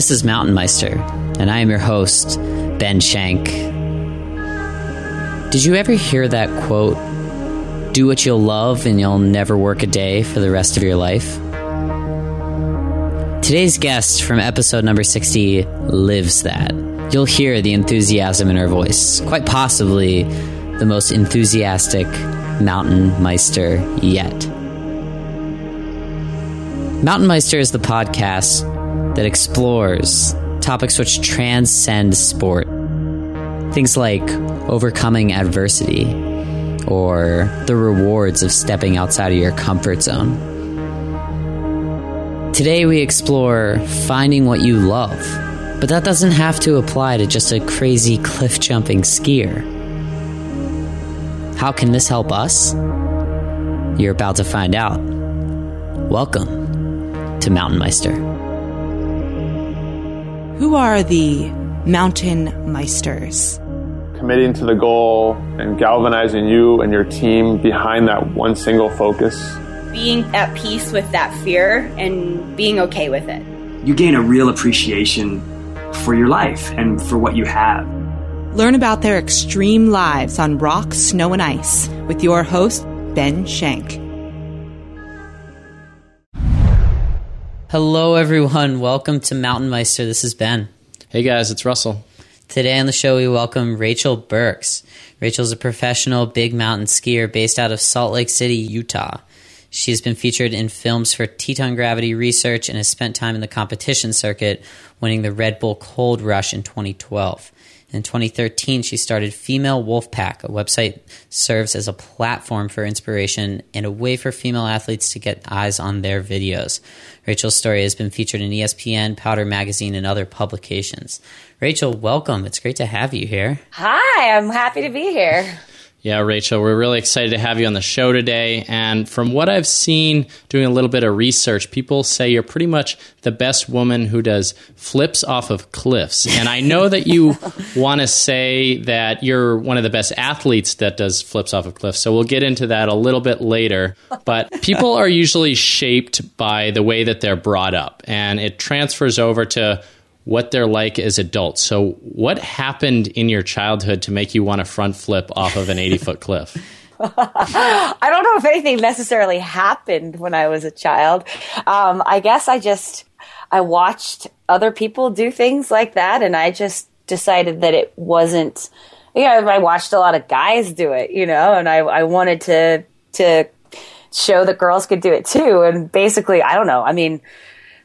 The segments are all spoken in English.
This is Mountain Meister, and I am your host, Ben Shank. Did you ever hear that quote? Do what you'll love, and you'll never work a day for the rest of your life? Today's guest from episode number 60 lives that. You'll hear the enthusiasm in her voice, quite possibly the most enthusiastic mountain meister yet. Mountain Meister is the podcast that explores topics which transcend sport. Things like overcoming adversity or the rewards of stepping outside of your comfort zone. Today, we explore finding what you love, but that doesn't have to apply to just a crazy cliff jumping skier. How can this help us? You're about to find out. Welcome to Mountain Meister. Who are the Mountain Meisters? Committing to the goal and galvanizing you and your team behind that one single focus. Being at peace with that fear and being okay with it. You gain a real appreciation for your life and for what you have. Learn about their extreme lives on rock, snow, and ice with your host, Ben Shank. Hello, everyone. Welcome to Mountain Meister. This is Ben. Hey guys, it's Russell. Today on the show, we welcome Rachel Burks. Rachel's a professional big mountain skier based out of Salt Lake City, Utah. She has been featured in films for Teton Gravity Research and has spent time in the competition circuit, winning the Red Bull Cold Rush in 2012. In 2013, she started Female Wolfpack, a website serves as a platform for inspiration and a way for female athletes to get eyes on their videos. Rachel's story has been featured in ESPN, Powder Magazine, and other publications. Rachel, welcome. It's great to have you here. Hi, I'm happy to be here. Yeah, Rachel, we're really excited to have you on the show today. And from what I've seen doing a little bit of research, people say you're pretty much the best woman who does flips off of cliffs. And I know that you want to say that you're one of the best athletes that does flips off of cliffs. So we'll get into that a little bit later. But people are usually shaped by the way that they're brought up, and it transfers over to what they're like as adults. So, what happened in your childhood to make you want to front flip off of an 80 foot cliff? I don't know if anything necessarily happened when I was a child. Um, I guess I just I watched other people do things like that, and I just decided that it wasn't. You know, I watched a lot of guys do it, you know, and I I wanted to to show that girls could do it too. And basically, I don't know. I mean,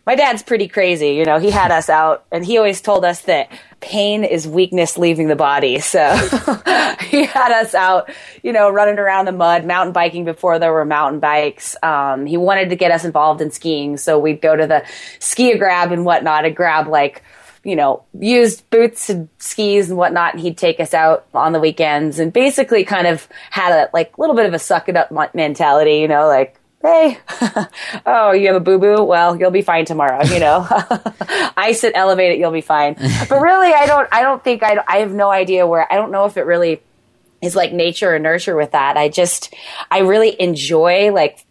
my dad's pretty crazy. You know, he had us out and he always told us that pain is weakness leaving the body. So he had us out, you know, running around the mud, mountain biking before there were mountain bikes. Um, he wanted to get us involved in skiing. So we'd go to the ski grab and whatnot and grab like, you know, used boots and skis and whatnot. And he'd take us out on the weekends and basically kind of had a like little bit of a suck it up mentality, you know, like, hey, oh, you have a boo boo? Well, you'll be fine tomorrow. You know, ice it, elevate it, you'll be fine. But really, I don't, I don't think I, I have no idea where, I don't know if it really is like nature or nurture with that. I just, I really enjoy like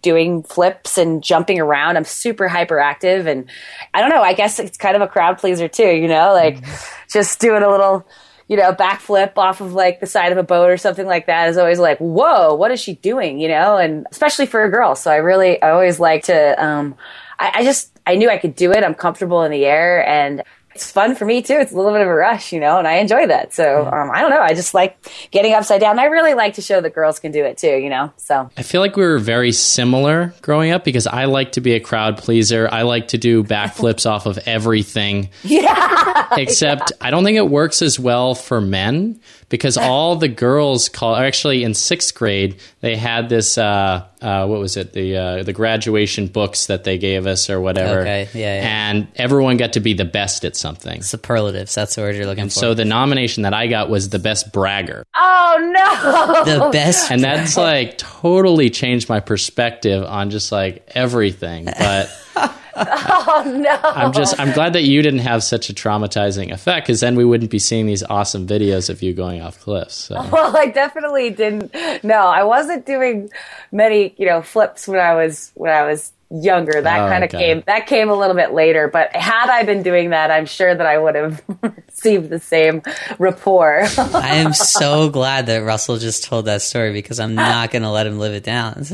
doing flips and jumping around. I'm super hyperactive and I don't know, I guess it's kind of a crowd pleaser too, you know, like mm-hmm. just doing a little, you know, backflip off of like the side of a boat or something like that is always like, whoa, what is she doing? You know, and especially for a girl. So I really, I always like to, um, I, I just, I knew I could do it. I'm comfortable in the air and it's fun for me too. It's a little bit of a rush, you know, and I enjoy that. So um, I don't know. I just like getting upside down. I really like to show that girls can do it too, you know. So I feel like we were very similar growing up because I like to be a crowd pleaser. I like to do backflips off of everything. Yeah. Except yeah. I don't think it works as well for men because all the girls call actually in sixth grade they had this uh, uh, what was it? The uh, the graduation books that they gave us or whatever. Okay yeah, yeah, and everyone got to be the best at something. Superlatives that's the word you're looking and for. so the nomination that I got was the best bragger. Oh no! The best and that's like totally changed my perspective on just like everything. But oh no! I'm just I'm glad that you didn't have such a traumatizing effect because then we wouldn't be seeing these awesome videos of you going off cliffs. So. Well, I definitely didn't. No, I wasn't doing many you know flips when I was when I was younger. That Oh, kind of okay. came that came a little bit later. But had I been doing that, I'm sure that I would have received the same rapport. I am so glad that Russell just told that story because I'm not going to let him live it down.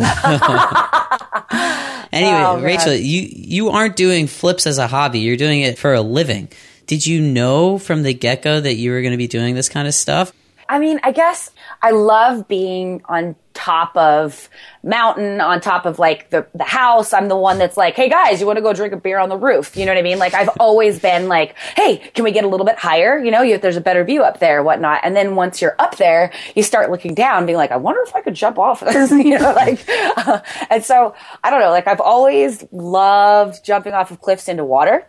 Anyway, Oh. Rachel, you you aren't doing flips as a hobby. You're doing it for a living. Did you know from the get go that you were going to be doing this kind of stuff? I mean, I guess I love being on top of mountain, on top of like the, the house. I'm the one that's like, hey guys, you want to go drink a beer on the roof? You know what I mean? Like I've always been like, hey, can we get a little bit higher? You know, you, there's a better view up there, whatnot. And then once you're up there, you start looking down, being like, I wonder if I could jump off this, you know, like, and so I don't know, like I've always loved jumping off of cliffs into water.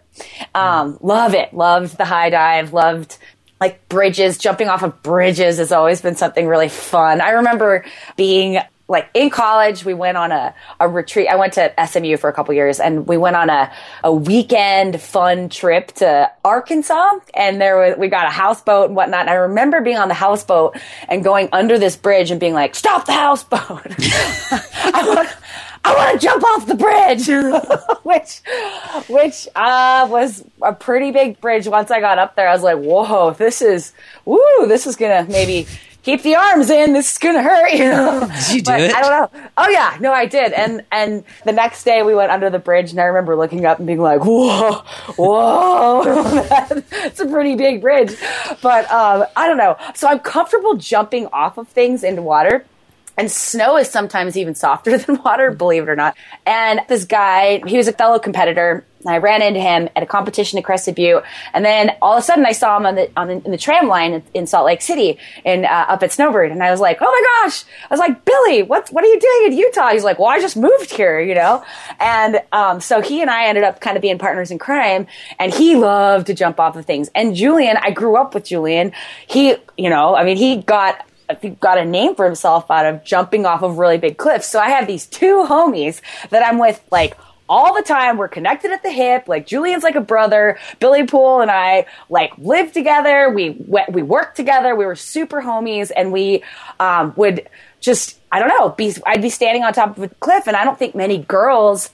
Um, love it. Loved the high dive. Loved like bridges, jumping off of bridges has always been something really fun. I remember being like in college, we went on a, a retreat. I went to SMU for a couple years and we went on a, a weekend fun trip to Arkansas and there was, we got a houseboat and whatnot. And I remember being on the houseboat and going under this bridge and being like, stop the houseboat. I I want to jump off the bridge, which, which, uh, was a pretty big bridge. Once I got up there, I was like, whoa, this is, woo, this is going to maybe keep the arms in. This is going to hurt, you know? Did you do it? I don't know. Oh yeah, no, I did. And, and the next day we went under the bridge and I remember looking up and being like, whoa, whoa, it's a pretty big bridge. But, um, I don't know. So I'm comfortable jumping off of things into water. And snow is sometimes even softer than water, believe it or not. And this guy, he was a fellow competitor. and I ran into him at a competition at Crested Butte, and then all of a sudden I saw him on the on the, in the tram line in, Salt Lake City, in uh, up at Snowbird, and I was like, "Oh my gosh!" I was like, "Billy, what what are you doing in Utah?" He's like, "Well, I just moved here, you know." And um, so he and I ended up kind of being partners in crime, and he loved to jump off of things. And Julian, I grew up with Julian. He, you know, I mean, he got got a name for himself out of jumping off of really big cliffs. So I have these two homies that I'm with like all the time. We're connected at the hip. Like Julian's like a brother. Billy Poole and I like lived together. We we worked together. We were super homies and we um, would just I don't know. Be I'd be standing on top of a cliff and I don't think many girls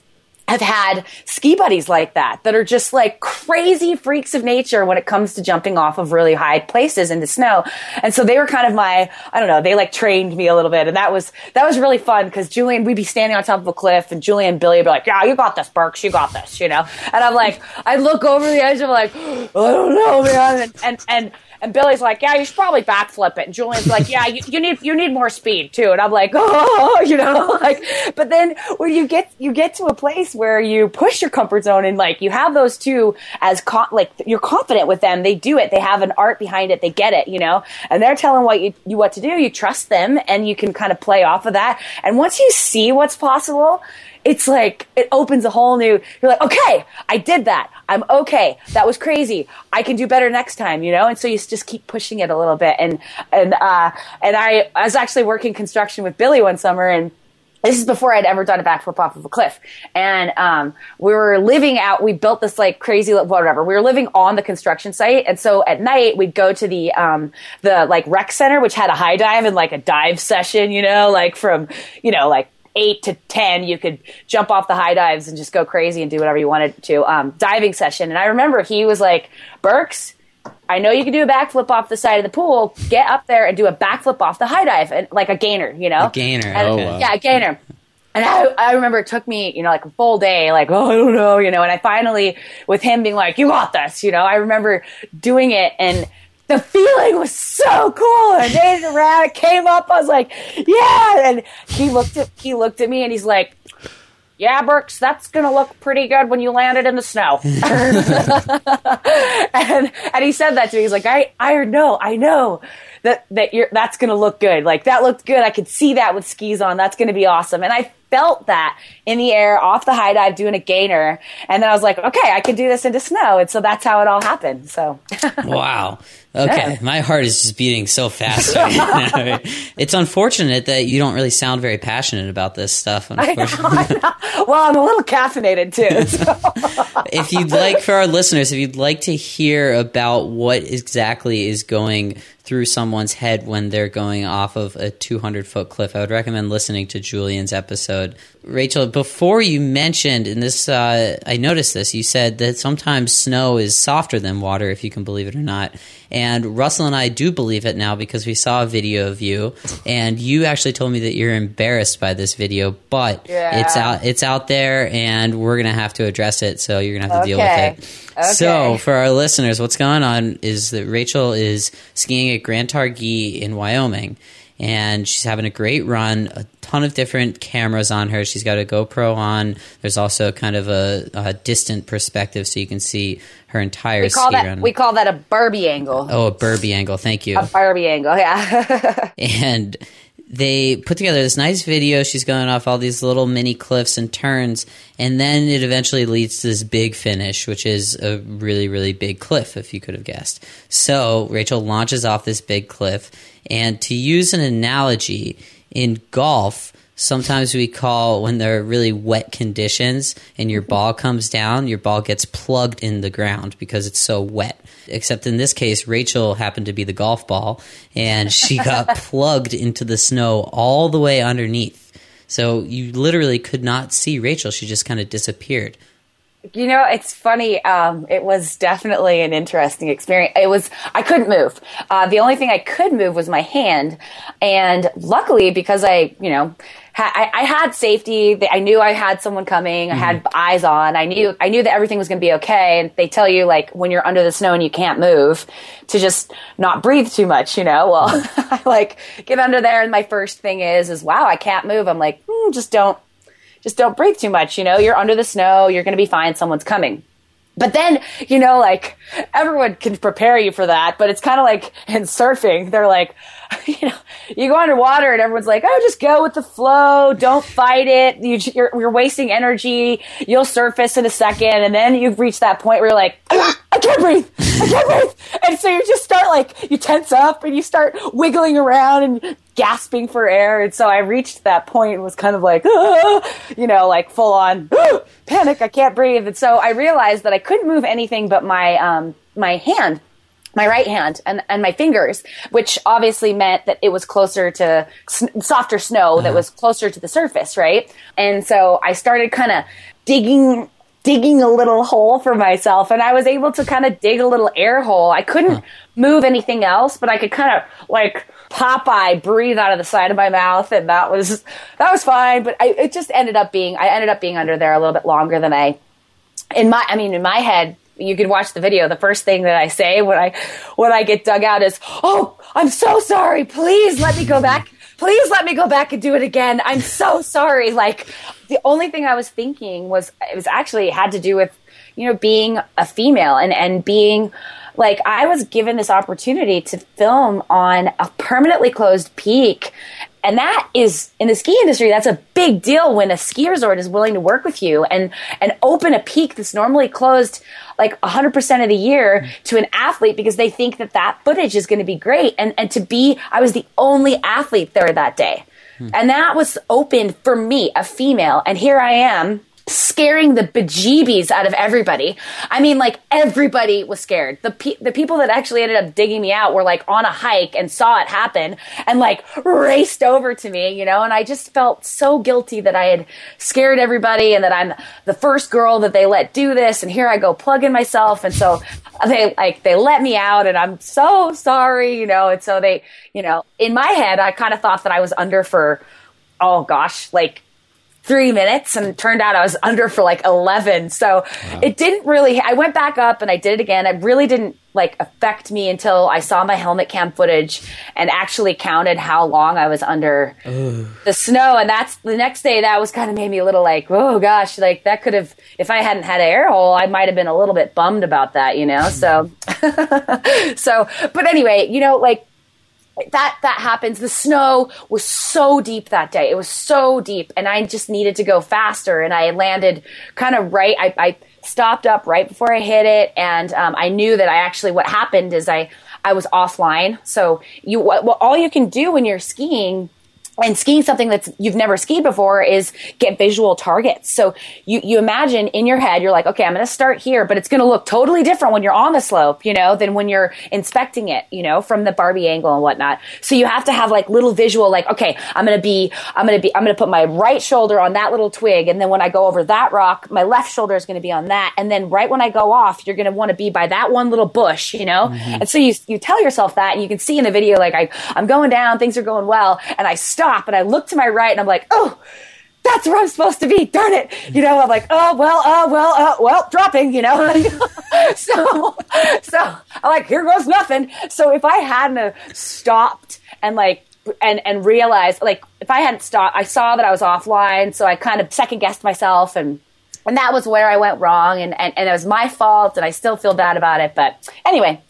have had ski buddies like that that are just like crazy freaks of nature when it comes to jumping off of really high places into snow. And so they were kind of my, I don't know, they like trained me a little bit. And that was, that was really fun because Julian, we'd be standing on top of a cliff and Julian and Billy would be like, yeah, you got this, Burks, you got this, you know? And I'm like, I look over the edge, I'm like, I don't know, man. And, and, and, and Billy's like, yeah, you should probably backflip it. And Julian's like, yeah, you, you need you need more speed too. And I'm like, oh, you know, like. But then when you get you get to a place where you push your comfort zone and like you have those two as con- like you're confident with them, they do it. They have an art behind it. They get it, you know, and they're telling what you, you what to do. You trust them, and you can kind of play off of that. And once you see what's possible. It's like it opens a whole new. You're like, okay, I did that. I'm okay. That was crazy. I can do better next time, you know. And so you just keep pushing it a little bit. And and uh, and I, I was actually working construction with Billy one summer, and this is before I'd ever done a backflip off of a cliff. And um, we were living out. We built this like crazy whatever. We were living on the construction site, and so at night we'd go to the um, the like rec center, which had a high dive and like a dive session. You know, like from you know like eight to ten, you could jump off the high dives and just go crazy and do whatever you wanted to. Um, diving session, and I remember he was like, "Burks, I know you can do a backflip off the side of the pool. Get up there and do a backflip off the high dive, and like a gainer, you know, A gainer, And- okay. wow. yeah, a gainer." And I, I remember it took me, you know, like a full day, like, oh, I don't know, you know, and I finally, with him being like, you got this, you know, I remember doing it and the feeling was so cool. And it around, it came up, I was like, yeah. And he looked at, he looked at me and he's like, yeah, Burks, that's to look pretty good when you land it in the snow. and, and he said that to me. He's like, I, I know, I know that, that you're, that's to look good. Like that looked good. I could see that with skis on. That's to be awesome. And I felt that in the air off the high dive doing a gainer. And then I was like, okay, I can do this into snow. And so that's how it all happened. So Wow. Okay. My heart is just beating so fast right now. It's unfortunate that you don't really sound very passionate about this stuff. Unfortunately. well, I'm a little caffeinated too. So. if you'd like for our listeners, if you'd like to hear about what exactly is going through someone's head when they're going off of a 200 foot cliff, I would recommend listening to Julian's episode Rachel, before you mentioned, and this, uh, I noticed this, you said that sometimes snow is softer than water, if you can believe it or not. And Russell and I do believe it now because we saw a video of you, and you actually told me that you're embarrassed by this video, but Yeah. it's out, it's out there, and we're gonna have to address it. So you're gonna have to deal with it. Okay. So for our listeners, what's going on is that Rachel is skiing at Grand Targhee in Wyoming and she's having a great run. A ton of different cameras on her. She's got a GoPro on. There's also kind of a, a distant perspective, so you can see her entire We call that run. we call that a Barbie angle. oh, a Barbie angle. Thank you. A Barbie angle, yeah. and they put together this nice video. She's going off all these little mini cliffs and turns, and then it eventually leads to this big finish, which is a really, really big cliff, if you could have guessed. So Rachel launches off this big cliff, and to use an analogy, in golf, sometimes we call when there are really wet conditions and your mm-hmm. ball comes down, your ball gets plugged in the ground because it's so wet. Except in this case, Rachel happened to be the golf ball and she got plugged into the snow all the way underneath. So you literally could not see Rachel. She just kind of disappeared. You know, it's funny. Um, it was definitely an interesting experience. It was, I couldn't move. Uh, the only thing I could move was my hand. And luckily, because I, you know, ha- I, I had safety. I knew I had someone coming. I had eyes on. I knew, I knew that everything was going to be okay. And they tell you, like, when you're under the snow and you can't move, to just not breathe too much, you know? Well, I like get under there. And my first thing is, is wow, I can't move. I'm like, hmm, just don't just don't breathe too much. You know, you're under the snow, you're going to be fine. Someone's coming. But then, you know, like everyone can prepare you for that, but it's kind of like in surfing. They're like, you know, you go underwater and everyone's like, oh, just go with the flow. Don't fight it. You, you're, you're wasting energy. You'll surface in a second. And then you've reached that point where you're like, ah, I can't breathe. I can't breathe. And so you just start like, you tense up and you start wiggling around and gasping for air. And so I reached that point and was kind of like, "Ah," you know, like full on panic. I can't breathe. And so I realized that I couldn't move anything but my, um, my hand my right hand and, and my fingers, which obviously meant that it was closer to s- softer snow that was closer to the surface, right? And so I started kind of digging digging a little hole for myself and I was able to kind of dig a little air hole. I couldn't move anything else, but I could kind of like Popeye breathe out of the side of my mouth and that was that was fine, but I it just ended up being I ended up being under there a little bit longer than I in my I mean in my head you could watch the video. The first thing that I say when I when I get dug out is oh I'm so sorry. Please let me go back. Please let me go back and do it again. I'm so sorry. Like the only thing I was thinking was it was actually had to do with you know being a female and and being like I was given this opportunity to film on a permanently closed peak. And that is in the ski industry that's a big deal when a ski resort is willing to work with you and and open a peak that's normally closed like 100% of the year to an athlete because they think that that footage is going to be great. And and to be I was the only athlete there that day. And that was open for me a female. And here I am scaring the bejeebies out of everybody. I mean, like everybody was scared. The pe- the people that actually ended up digging me out were like on a hike and saw it happen and like raced over to me, you know. And I just felt so guilty that I had scared everybody and that I'm the first girl that they let do this. And here I go plugging myself. And so they like they let me out, and I'm so sorry, you know. And so they, you know, in my head, I kind of thought that I was under for, oh gosh, like three minutes and turned out I was under for like 11. So it didn't really, I went back up and I did it again. It really didn't like affect me until I saw my helmet cam footage and actually counted how long I was under the snow. And that's the next day that was kind of made me a little like, oh gosh, like that could have, if I hadn't had an air hole, I might have been a little bit bummed about that, you know? So, so, but anyway, you know, like, that that happens. The snow was so deep that day. It was so deep and i just needed to go faster and i landed kind of right i, I stopped up right before i hit it and um, i knew that i actually what happened is i i was offline. So you what, what all you can do when you're skiing and skiing something that's you've never skied before is get visual targets. So you, you imagine in your head, you're like, okay, I'm going to start here, but it's going to look totally different when you're on the slope, you know, than when you're inspecting it, you know, from the Barbie angle and whatnot. So you have to have like little visual, like, okay, I'm going to be, I'm going to be, I'm going to put my right shoulder on that little twig. And then when I go over that rock, my left shoulder is going to be on that. And then right when I go off, you're going to want to be by that one little bush, you know? Mm-hmm. And so you, you tell yourself that and you can see in the video, like I, I'm going down, things are going well. And I stop and I look to my right and I'm like, oh, that's where I'm supposed to be. Darn it. You know, I'm like, oh, well, uh, well, uh, well, dropping, you know. so, so I'm like, here goes nothing. So if I hadn't stopped and like, and, and realized, like, if I hadn't stopped, I saw that I was offline. So I kind of second guessed myself and, and that was where I went wrong. And, and, and it was my fault. And I still feel bad about it. But anyway,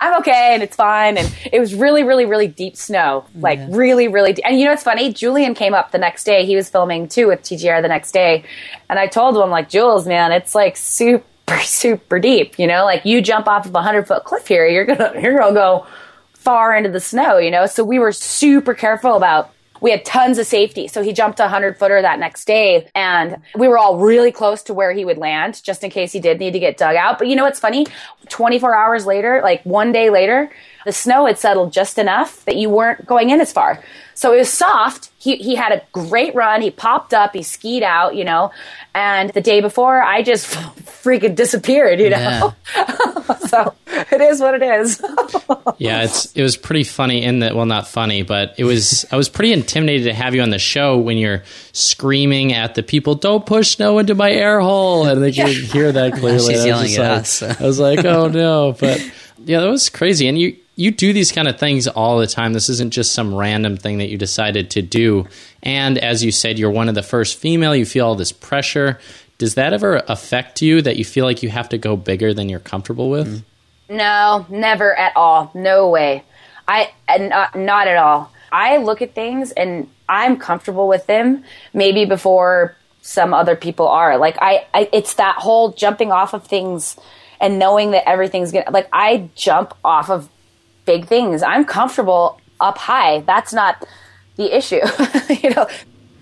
I'm okay and it's fine. And it was really, really, really deep snow, like yeah. really, really deep. And you know, it's funny. Julian came up the next day. He was filming too with TGR the next day. And I told him, like, Jules, man, it's like super, super deep. You know, like you jump off of a hundred foot cliff here, you're going to, you're going to go far into the snow, you know? So we were super careful about we had tons of safety. So he jumped a 100 footer that next day and we were all really close to where he would land just in case he did need to get dug out. But you know what's funny? 24 hours later, like one day later, the snow had settled just enough that you weren't going in as far. So it was soft. He, he had a great run. He popped up. He skied out, you know. And the day before, I just freaking disappeared, you know. Yeah. so it is what it is. yeah, it's it was pretty funny in that. Well, not funny, but it was. I was pretty intimidated to have you on the show when you're screaming at the people, "Don't push snow into my air hole," and they can hear that clearly. She's yelling at like, us. I was like, "Oh no!" But yeah, that was crazy. And you you do these kind of things all the time. This isn't just some random thing that you decided to do. And as you said, you're one of the first female. You feel all this pressure. Does that ever affect you that you feel like you have to go bigger than you're comfortable with? No, never at all. No way. I not, not at all. I look at things and I'm comfortable with them maybe before some other people are. Like I, I it's that whole jumping off of things and knowing that everything's gonna like I jump off of big things. I'm comfortable up high. That's not the issue. you know,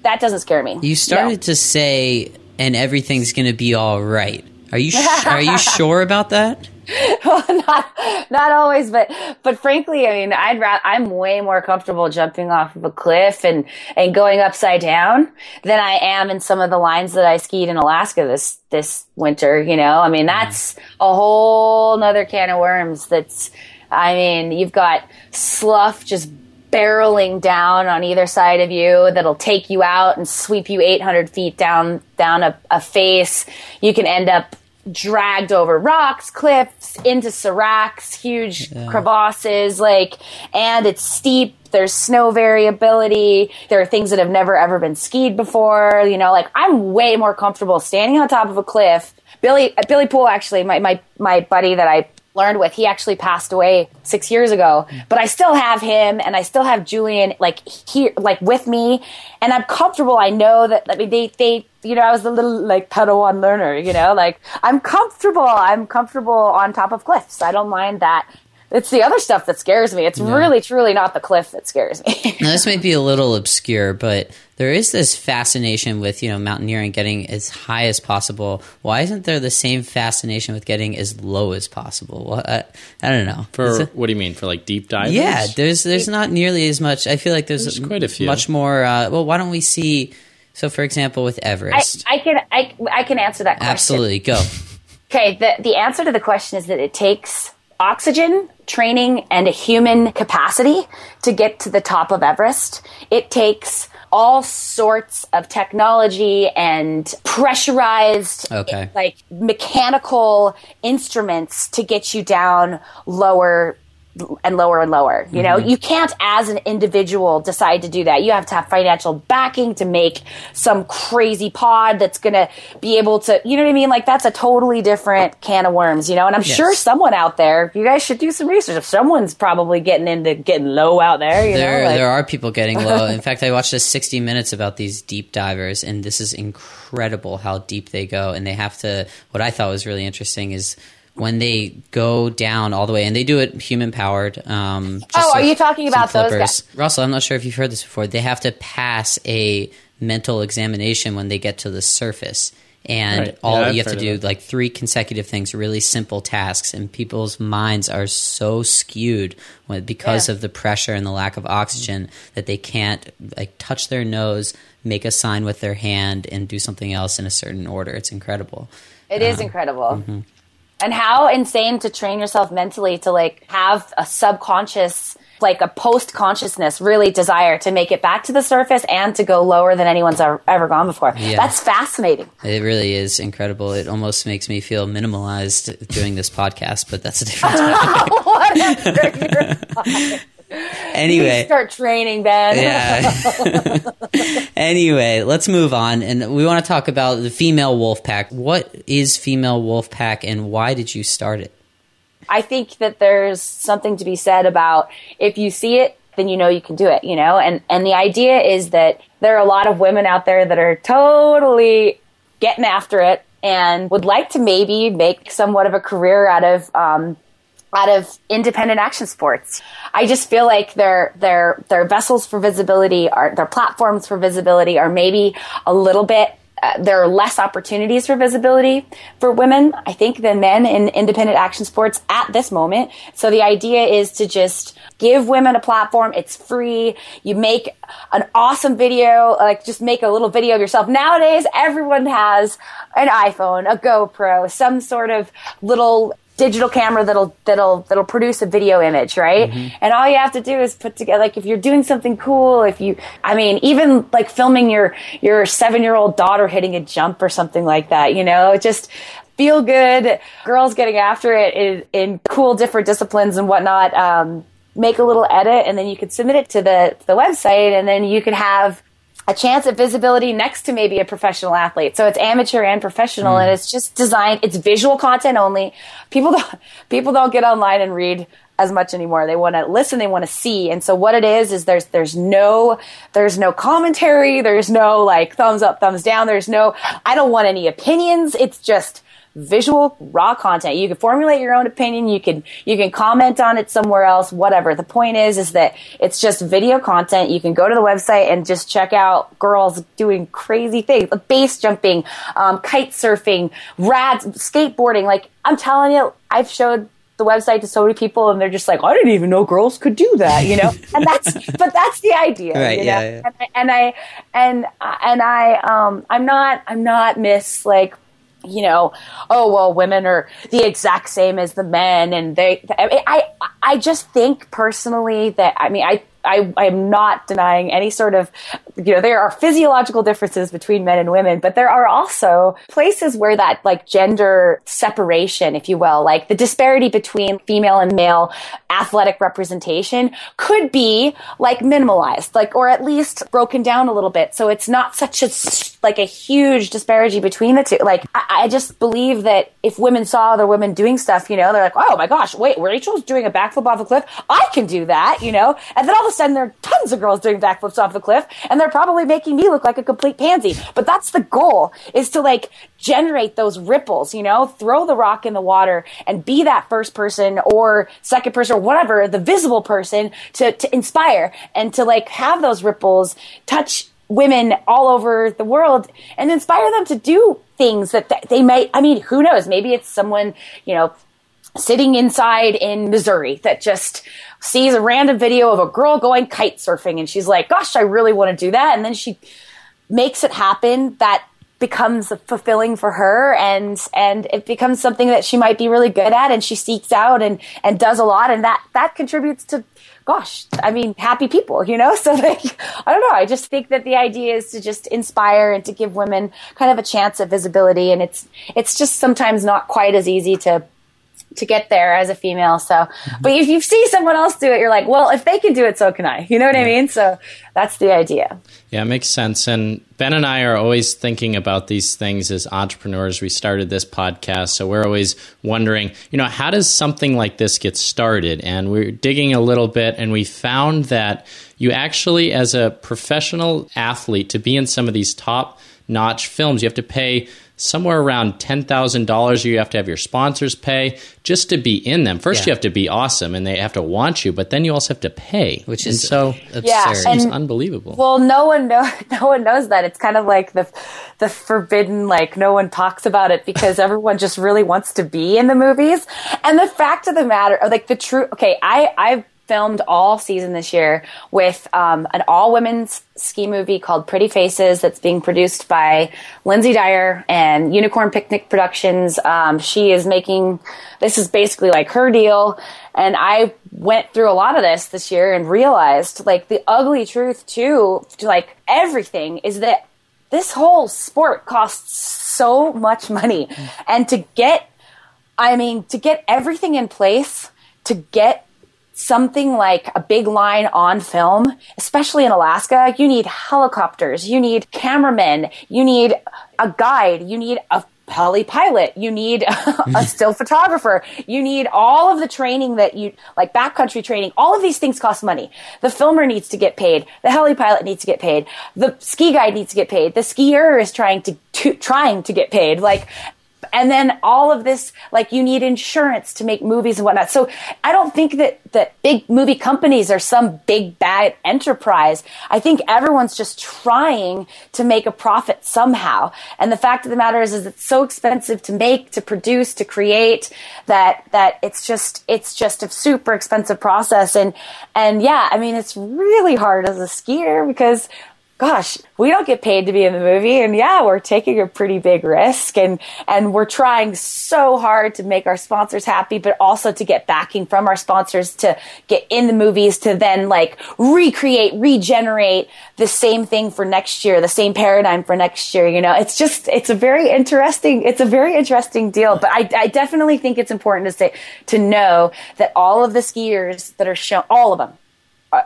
that doesn't scare me. You started no. to say, and everything's going to be all right. Are you sh- are you sure about that? well, not not always, but but frankly, I mean, I'd rather I'm way more comfortable jumping off of a cliff and and going upside down than I am in some of the lines that I skied in Alaska this this winter. You know, I mean, mm. that's a whole nother can of worms. That's I mean, you've got slough just barreling down on either side of you that'll take you out and sweep you 800 feet down down a, a face. You can end up dragged over rocks, cliffs, into seracs, huge yeah. crevasses, like, and it's steep. There's snow variability. There are things that have never ever been skied before. You know, like I'm way more comfortable standing on top of a cliff. Billy, uh, Billy Poole, actually, my, my, my buddy that I learned with. He actually passed away six years ago, but I still have him and I still have Julian like here, like with me, and I'm comfortable. I know that I mean they they you know I was a little like Padawan learner, you know, like I'm comfortable. I'm comfortable on top of cliffs. I don't mind that. It's the other stuff that scares me. It's yeah. really, truly not the cliff that scares me. now, this might be a little obscure, but there is this fascination with you know mountaineering getting as high as possible. Why isn't there the same fascination with getting as low as possible? Well, I, I don't know. For it, what do you mean? For like deep divers? Yeah, there's there's not nearly as much. I feel like there's, there's quite a few. much more. Uh, well, why don't we see? So, for example, with Everest, I, I can I, I can answer that question. Absolutely, go. Okay, the the answer to the question is that it takes oxygen training and a human capacity to get to the top of Everest. It takes all sorts of technology and pressurized okay. like mechanical instruments to get you down lower and lower and lower. You know, mm-hmm. you can't as an individual decide to do that. You have to have financial backing to make some crazy pod that's going to be able to, you know what I mean? Like that's a totally different can of worms, you know? And I'm yes. sure someone out there, you guys should do some research. If someone's probably getting into getting low out there, you there, know? Like, there are people getting low. In fact, I watched a 60 minutes about these deep divers and this is incredible how deep they go and they have to what I thought was really interesting is when they go down all the way, and they do it human powered. Um, Oh, are you talking some about those flippers. guys? Russell, I'm not sure if you've heard this before. They have to pass a mental examination when they get to the surface. And Right. all Yeah, I've you have to do it. like three consecutive things, really simple tasks, and people's minds are so skewed when, because Yeah. of the pressure and the lack of oxygen that they can't like touch their nose, make a sign with their hand, and do something else in a certain order. It's incredible. It is incredible. mm-hmm. And how insane to train yourself mentally to like have a subconscious, like a post consciousness, really desire to make it back to the surface and to go lower than anyone's ever, gone before. Yeah. That's fascinating. It really is incredible. It almost makes me feel minimalized doing this podcast, but that's a different topic. Anyway, Start training, Ben. yeah. anyway, let's move on, and we want to talk about the female wolf pack. What is female wolf pack, and why did you start it? I think that there's something to be said about if you see it, then you know you can do it, you know? And and the idea is that there are a lot of women out there that are totally getting after it and would like to maybe make somewhat of a career out of um, out of independent action sports. I just feel like their their their vessels for visibility are their platforms for visibility are maybe a little bit uh, there are less opportunities for visibility for women, I think, than men in independent action sports at this moment. So the idea is to just give women a platform. It's free. You make an awesome video, like just make a little video of yourself. Nowadays, everyone has an iPhone, a GoPro, some sort of little digital camera that'll that'll that'll produce a video image, right? And all you have to do is put together like if you're doing something cool, if you I mean, even like filming your your 7-year-old daughter hitting a jump or something like that, you know, just feel good, girls getting after it in, in cool different disciplines and whatnot. Um, make a little edit and then you could submit it to the to the website and then you could have a chance at visibility next to maybe a professional athlete. So it's amateur and professional hmm. and it's just designed, it's visual content only. People don't, people don't get online and read as much anymore. They want to listen, they want to see. And so what it is is there's there's no there's no commentary, there's no like thumbs up, thumbs down, there's no I don't want any opinions. It's just visual raw content. You can formulate your own opinion. You can you can comment on it somewhere else whatever. The point is is that it's just video content. You can go to the website and just check out girls doing crazy things base jumping um, kite surfing rad skateboarding. Like i'm telling you i've showed the website to so many people and they're just like i didn't even know girls could do that you know? And that's but that's the idea Right, you yeah, know? yeah. and I and I and I um I'm not I'm not Miss like you know oh well women are the exact same as the men and they I I just think personally that I mean I I I'm not denying any sort of you know there are physiological differences between men and women but there are also places where that like gender separation if you will like the disparity between female and male athletic representation could be like minimalized like or at least broken down a little bit. So it's not such a, like a huge disparity between the two. Like I, I just believe that if women saw other women doing stuff you know they're like oh my gosh wait Rachel's doing a backflip off a cliff. I can do that you know? And then all of a sudden there are tons of girls doing backflips off the cliff and they're probably making me look like a complete pansy. But that's the goal is to like generate those ripples you know? Throw the rock in the water and be that first person or second person or whatever the visible person to, to inspire and to like have those ripples touch women all over the world and inspire them to do things that th- they might i mean who knows? Maybe it's someone you know sitting inside in Missouri that just sees a random video of a girl going kite surfing and she's like, gosh, I really want to do that. And then she makes it happen that becomes fulfilling for her and and it becomes something that she might be really good at and she seeks out and and does a lot and that that contributes to gosh i mean happy people you know so like i don't know i just think that the idea is to just inspire and to give women kind of a chance at visibility and it's it's just sometimes not quite as easy to to get there as a female. So, but if you see someone else do it, you're like, well, if they can do it, so can I. You know what I mean? So that's the idea. Yeah, it makes sense. And Ben and I are always thinking about these things as entrepreneurs. We started this podcast, so we're always wondering, you know, how does something like this get started? And we're digging a little bit, and we found that you actually, as a professional athlete, to be in some of these top notch films, you have to pay somewhere around $10,000 you have to have your sponsors pay just to be in them. First, Yeah. you have to be awesome and they have to want you, but then you also have to pay. Which And is so absurd. Yeah, seems and- unbelievable. Well, no one know no one knows that. It's kind of like the the forbidden like no one talks about it because everyone just really wants to be in the movies. And the fact of the matter, like the true okay, I I've filmed all season this year with um, an all women's ski movie called Pretty Faces that's being produced by Lynsey Dyer and Unicorn Picnic Productions. Um, she is making this is basically like her deal, and I went through a lot of this this year and realized like the ugly truth too, to like everything is that this whole sport costs so much money, and to get I mean, to get everything in place, to get something like a big line on film, especially in Alaska, you need helicopters, you need cameramen, you need a guide, you need a heli pilot, you need a still photographer, you need all of the training that you like backcountry training. All of these things cost money. The filmer needs to get paid. The heli pilot needs to get paid. The ski guide needs to get paid. The skier is trying to, to trying to get paid. Like and then all of this like you need insurance to make movies and whatnot. So i don't think that that big movie companies are some big bad enterprise. I think everyone's just trying to make a profit somehow. And the fact of the matter is is it's so expensive to make to produce to create that that it's just it's just a super expensive process. And and yeah i mean it's really hard as a skier because gosh, we don't get paid to be in the movie. And yeah, we're taking a pretty big risk and, and we're trying so hard to make our sponsors happy, but also to get backing from our sponsors to get in the movies to then like recreate, regenerate the same thing for next year, the same paradigm for next year. You know, it's just, it's a very interesting, it's a very interesting deal. But I, I definitely think it's important to say, to know that all of the skiers that are shown, all of them,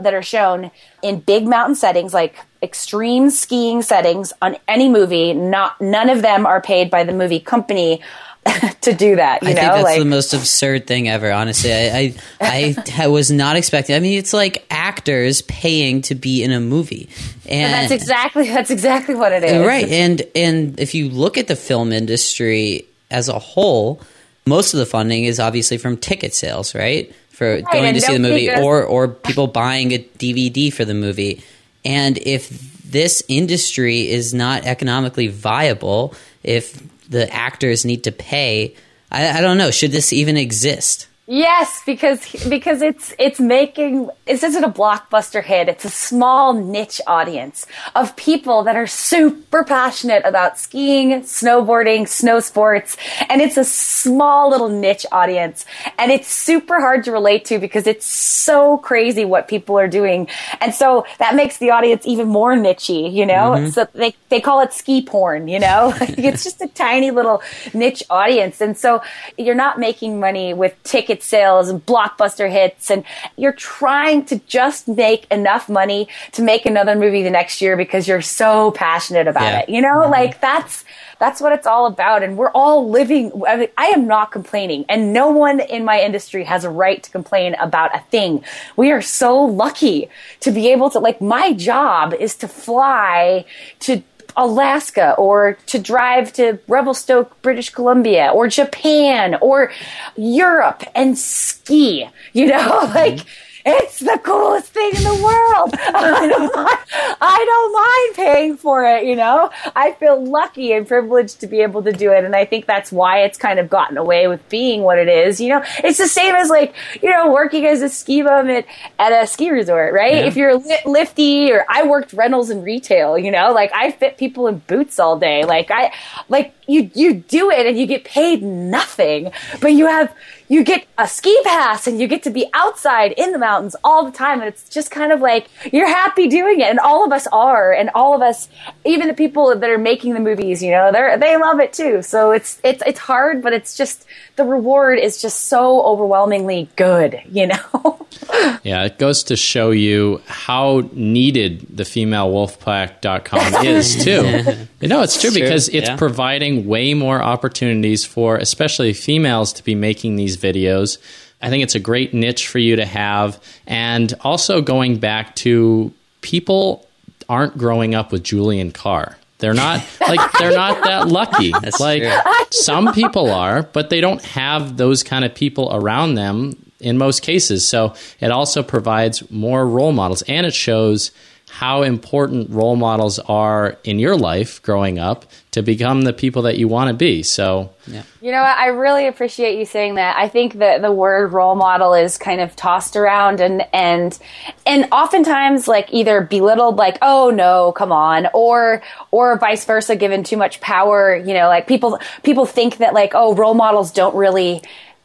that are shown in big mountain settings like extreme skiing settings on any movie not none of them are paid by the movie company to do that you I know think that's like the most absurd thing ever. Honestly, I, I I I was not expecting. I mean, it's like actors paying to be in a movie, and that's exactly that's exactly what it is right. And and if you look at the film industry as a whole, most of the funding is obviously from ticket sales, right? For going to see the movie, or or people buying a DVD for the movie. And if this industry is not economically viable, if the actors need to pay, I, I don't know. Should this even exist? Yes, because because it's it's making this isn't a blockbuster hit. It's a small niche audience of people that are super passionate about skiing, snowboarding, snow sports, and it's a small little niche audience. And it's super hard to relate to because it's so crazy what people are doing. And so that makes the audience even more nichey, you know? Mm-hmm. So they they call it ski porn, you know? it's just a tiny little niche audience. And so you're not making money with ticket sales and blockbuster hits and you're trying to just make enough money to make another movie the next year because you're so passionate about Yeah. it. You know, mm-hmm. like that's that's what it's all about and we're all living I, mean, I am not complaining and no one in my industry has a right to complain about a thing. We are so lucky to be able to like my job is to fly to Alaska or to drive to Revelstoke, British Columbia or Japan or Europe and ski, you know, like mm-hmm. It's the coolest thing in the world. I don't, mind, I don't mind paying for it, you know. I feel lucky and privileged to be able to do it, and I think that's why it's kind of gotten away with being what it is. You know, it's the same as like you know working as a ski bum at, at a ski resort, right? If you're li- lifty, or I worked rentals and retail, you know, like I fit people in boots all day. Like I, like you, you do it and you get paid nothing, but you have you get a ski pass and you get to be outside in the mountains all the time. And it's just kind of like you're happy doing it. And all of us are. And all of us even the people that are making the movies you know they they love it too. So it's it's it's hard but it's just the reward is just so overwhelmingly good you know? Yeah, it goes to show you how needed the femalewolfpack.com is too. you know, it's true true, because it's yeah. providing way more opportunities for especially females to be making these videos. I think it's a great niche for you to have and also going back to people aren't growing up with Julian Carr. They're not like they're not that lucky. It's like true. some people are, but they don't have those kind of people around them in most cases. So it also provides more role models and it shows how important role models are in your life growing up to become the people that you want to be. So You know? I really appreciate you saying that. I think that the word role model is kind of tossed around and and and oftentimes like either belittled like, "Oh no, come on," or or vice versa given too much power, you know, like people people think that like, "Oh, role models don't really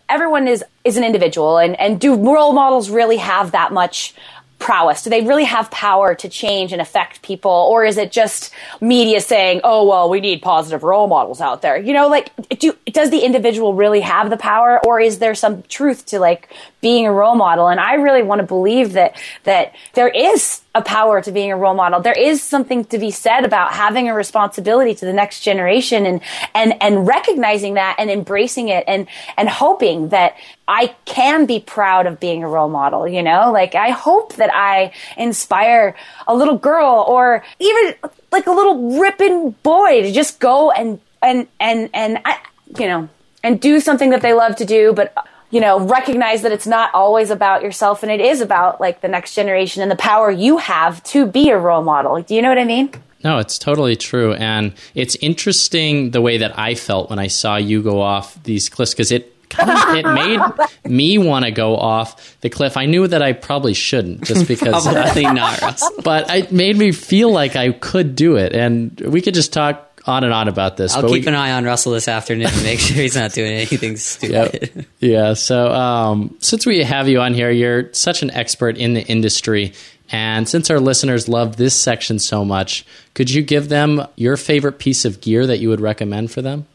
everyone is is an individual and and do role models really have that much prowess? Do they really have power to change and affect people? Or is it just media saying, oh, well, we need positive role models out there? You know, like, do, does the individual really have the power? Or is there some truth to like being a role model? And I really want to believe that, that there is a power to being a role model. There is something to be said about having a responsibility to the next generation and, and, and recognizing that and embracing it and, and hoping that I can be proud of being a role model, you know? Like I hope that I inspire a little girl or even like a little ripping boy to just go and, and, and, and I, you know, and do something that they love to do, but you know, recognize that it's not always about yourself and it is about like the next generation and the power you have to be a role model. Do you know what I mean? No, it's totally true. And it's interesting the way that I felt when I saw you go off these cliffs because it kind of, it made me want to go off the cliff. I knew that I probably shouldn't just because, Probably not, but it made me feel like I could do it. And we could just talk on and on about this. I'll but keep we, an eye on Russell this afternoon and make sure he's not doing anything stupid. Yeah. So, um, since we have you on here, you're such an expert in the industry. And since our listeners love this section so much, could you give them your favorite piece of gear that you would recommend for them?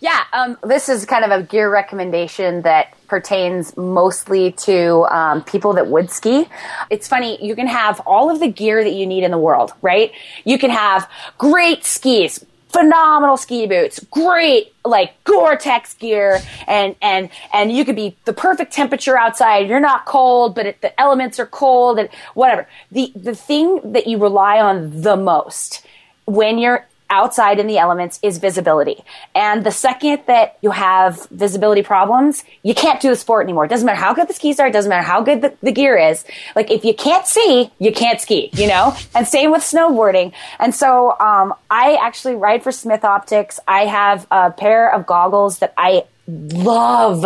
Yeah, um, this is kind of a gear recommendation that pertains mostly to um, people that would ski. It's funny, you can have all of the gear that you need in the world, right? You can have great skis, phenomenal ski boots, great like Gore-Tex gear, and and and you could be the perfect temperature outside. You're not cold, but it, the elements are cold, and whatever. The the thing that you rely on the most when you're outside in the elements is visibility. And the second that you have visibility problems, you can't do the sport anymore. It doesn't matter how good the skis are, it doesn't matter how good the, the gear is. Like if you can't see, you can't ski, you know? and same with snowboarding. And so um, I actually ride for Smith Optics. I have a pair of goggles that I love.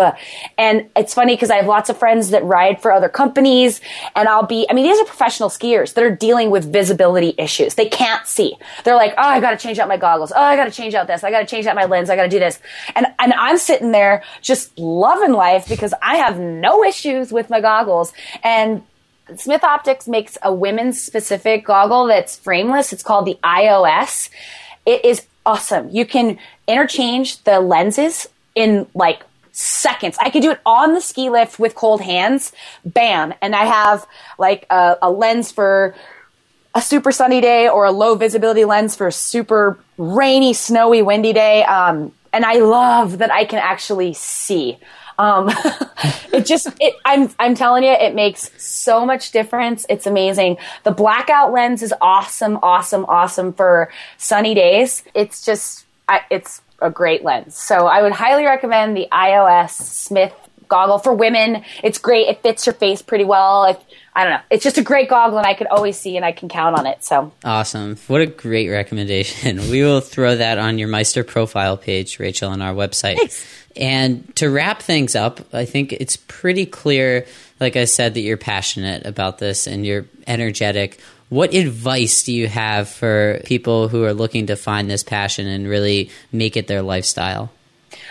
And it's funny because I have lots of friends that ride for other companies and I'll be, I mean, these are professional skiers that are dealing with visibility issues. They can't see. They're like, oh, I got to change out my goggles. Oh, I got to change out this. I got to change out my lens. I got to do this. And, and I'm sitting there just loving life because I have no issues with my goggles. And Smith Optics makes a women's specific goggle that's frameless. It's called the I/OS. It is awesome. You can interchange the lenses in like seconds. I could do it on the ski lift with cold hands. Bam. And I have like a, a lens for a super sunny day or a low visibility lens for a super rainy, snowy, windy day. Um, and I love that I can actually see. Um, it just, it, I'm, I'm telling you, it makes so much difference. It's amazing. The blackout lens is awesome, awesome, awesome for sunny days. It's just, I, it's a great lens. So I would highly recommend the I/OS Smith goggle for women. It's great. It fits your face pretty well. If, I don't know. It's just a great goggle and I can always see and I can count on it. So Awesome. What a great recommendation. We will throw that on your Meister profile page, Rachel, on our website. And to wrap things up, I think it's pretty clear, like I said, that you're passionate about this and you're energetic. What advice do you have for people who are looking to find this passion and really make it their lifestyle?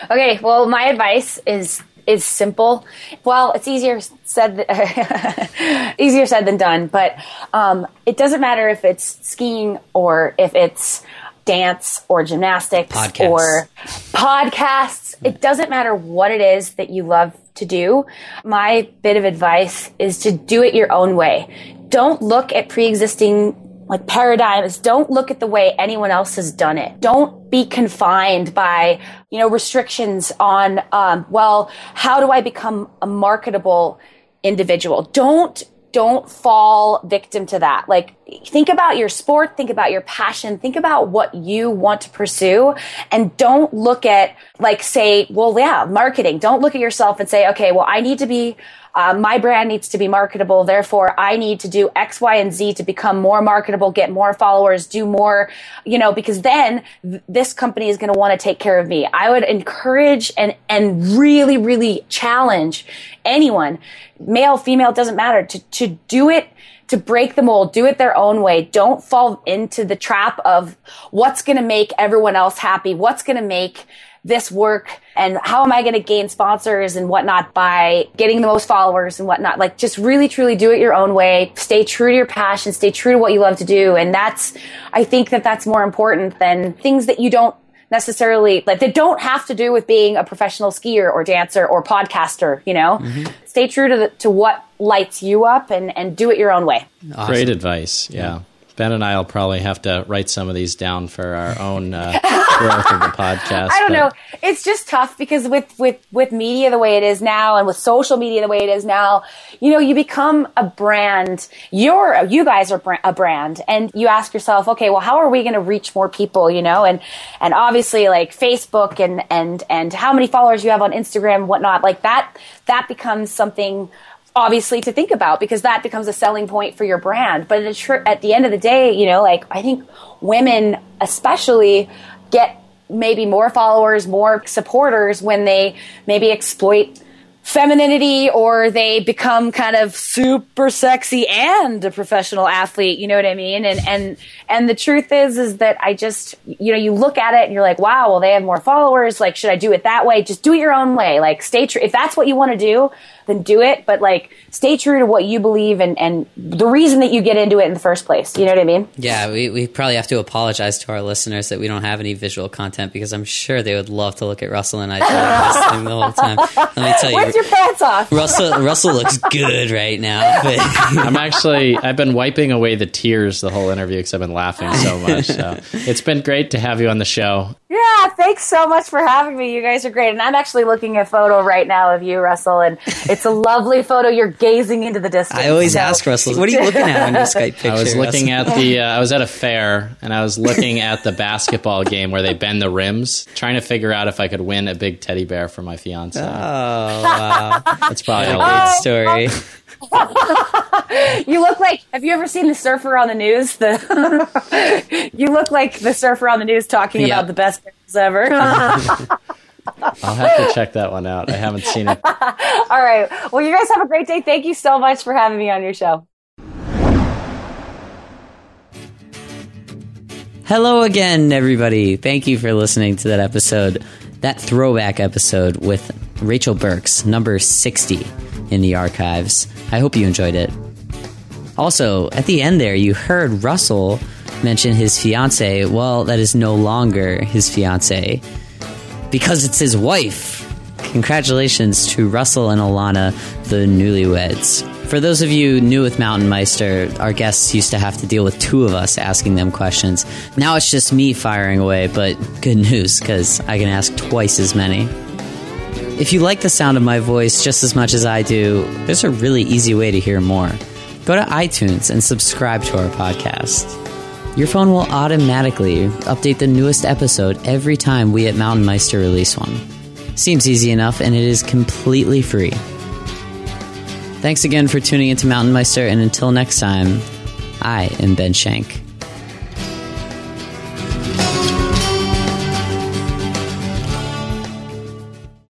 Okay, well, my advice is is simple. Well, it's easier said easier said than done, but um, it doesn't matter if it's skiing or if it's dance or gymnastics Podcasts. or podcasts. It doesn't matter what it is that you love to do. My bit of advice is to do it your own way. Don't look at pre-existing like paradigms. Don't look at the way anyone else has done it. Don't be confined by, you know, restrictions on, um, well, how do I become a marketable individual? Don't, don't fall victim to that. Like think about your sport, think about your passion, think about what you want to pursue and don't look at like say, well, yeah, marketing. Don't look at yourself and say, okay, well, I need to be uh, my brand needs to be marketable. Therefore, I need to do X, Y, and Z to become more marketable, get more followers, do more, you know, because then th- this company is going to want to take care of me. I would encourage and, and really, really challenge anyone, male, female, doesn't matter, to, to do it to break the mold, do it their own way. Don't fall into the trap of what's going to make everyone else happy. What's going to make this work and how am I going to gain sponsors and whatnot by getting the most followers and whatnot. Like just really truly do it your own way. Stay true to your passion. Stay true to what you love to do. And that's, I think that that's more important than things that you don't necessarily like that don't have to do with being a professional skier or dancer or podcaster you know mm-hmm. stay true to the, to what lights you up and and do it your own way awesome. great advice yeah. Ben and I will probably have to write some of these down for our own uh, growth of the podcast. I don't but. know. It's just tough because with with with media the way it is now, and with social media the way it is now, you know, you become a brand. You're you guys are a brand, and you ask yourself, okay, well, how are we going to reach more people? You know, and and obviously like Facebook and and and how many followers you have on Instagram, whatnot, like that. That becomes something obviously to think about because that becomes a selling point for your brand. But at the end of the day, you know, like I think women especially get maybe more followers, more supporters when they maybe exploit femininity or they become kind of super sexy and a professional athlete you know what i mean and and and the truth is is that i just you know you look at it and you're like wow well they have more followers like should i do it that way just do it your own way like stay true if that's what you want to do then do it. But like, stay true to what you believe and, and the reason that you get into it in the first place. You know what I mean? Yeah, we, we probably have to apologize to our listeners that we don't have any visual content because I'm sure they would love to look at Russell and I the whole time. Let me tell you, where's your pants off? Russell Russell looks good right now. But I'm actually I've been wiping away the tears the whole interview because I've been laughing so much. So it's been great to have you on the show. Yeah, thanks so much for having me. You guys are great. And I'm actually looking at a photo right now of you, Russell, and it's a lovely photo. You're gazing into the distance. I always so. ask Russell, what are you looking at on your Skype picture? I was looking Russell? at the, uh, I was at a fair and I was looking at the basketball game where they bend the rims, trying to figure out if I could win a big teddy bear for my fiance. Oh, wow. That's probably a good oh. story. you look like have you ever seen the surfer on the news the you look like the surfer on the news talking about the best girls ever I'll have to check that one out. I haven't seen it. All right. Well, you guys have a great day. Thank you so much for having me on your show. Hello again, everybody. Thank you for listening to that episode, that throwback episode with Rachel Burks, number 60 in the archives. I hope you enjoyed it. Also, at the end there, you heard Russell mention his fiance. Well, that is no longer his fiance because it's his wife. Congratulations to Russell and Alana, the newlyweds. For those of you new with Mountain Meister, our guests used to have to deal with two of us asking them questions. Now it's just me firing away, but good news because I can ask twice as many. If you like the sound of my voice just as much as I do, there's a really easy way to hear more. Go to iTunes and subscribe to our podcast. Your phone will automatically update the newest episode every time we at Mountain Meister release one. Seems easy enough, and it is completely free. Thanks again for tuning into Mountain Meister, and until next time, I am Ben Shank.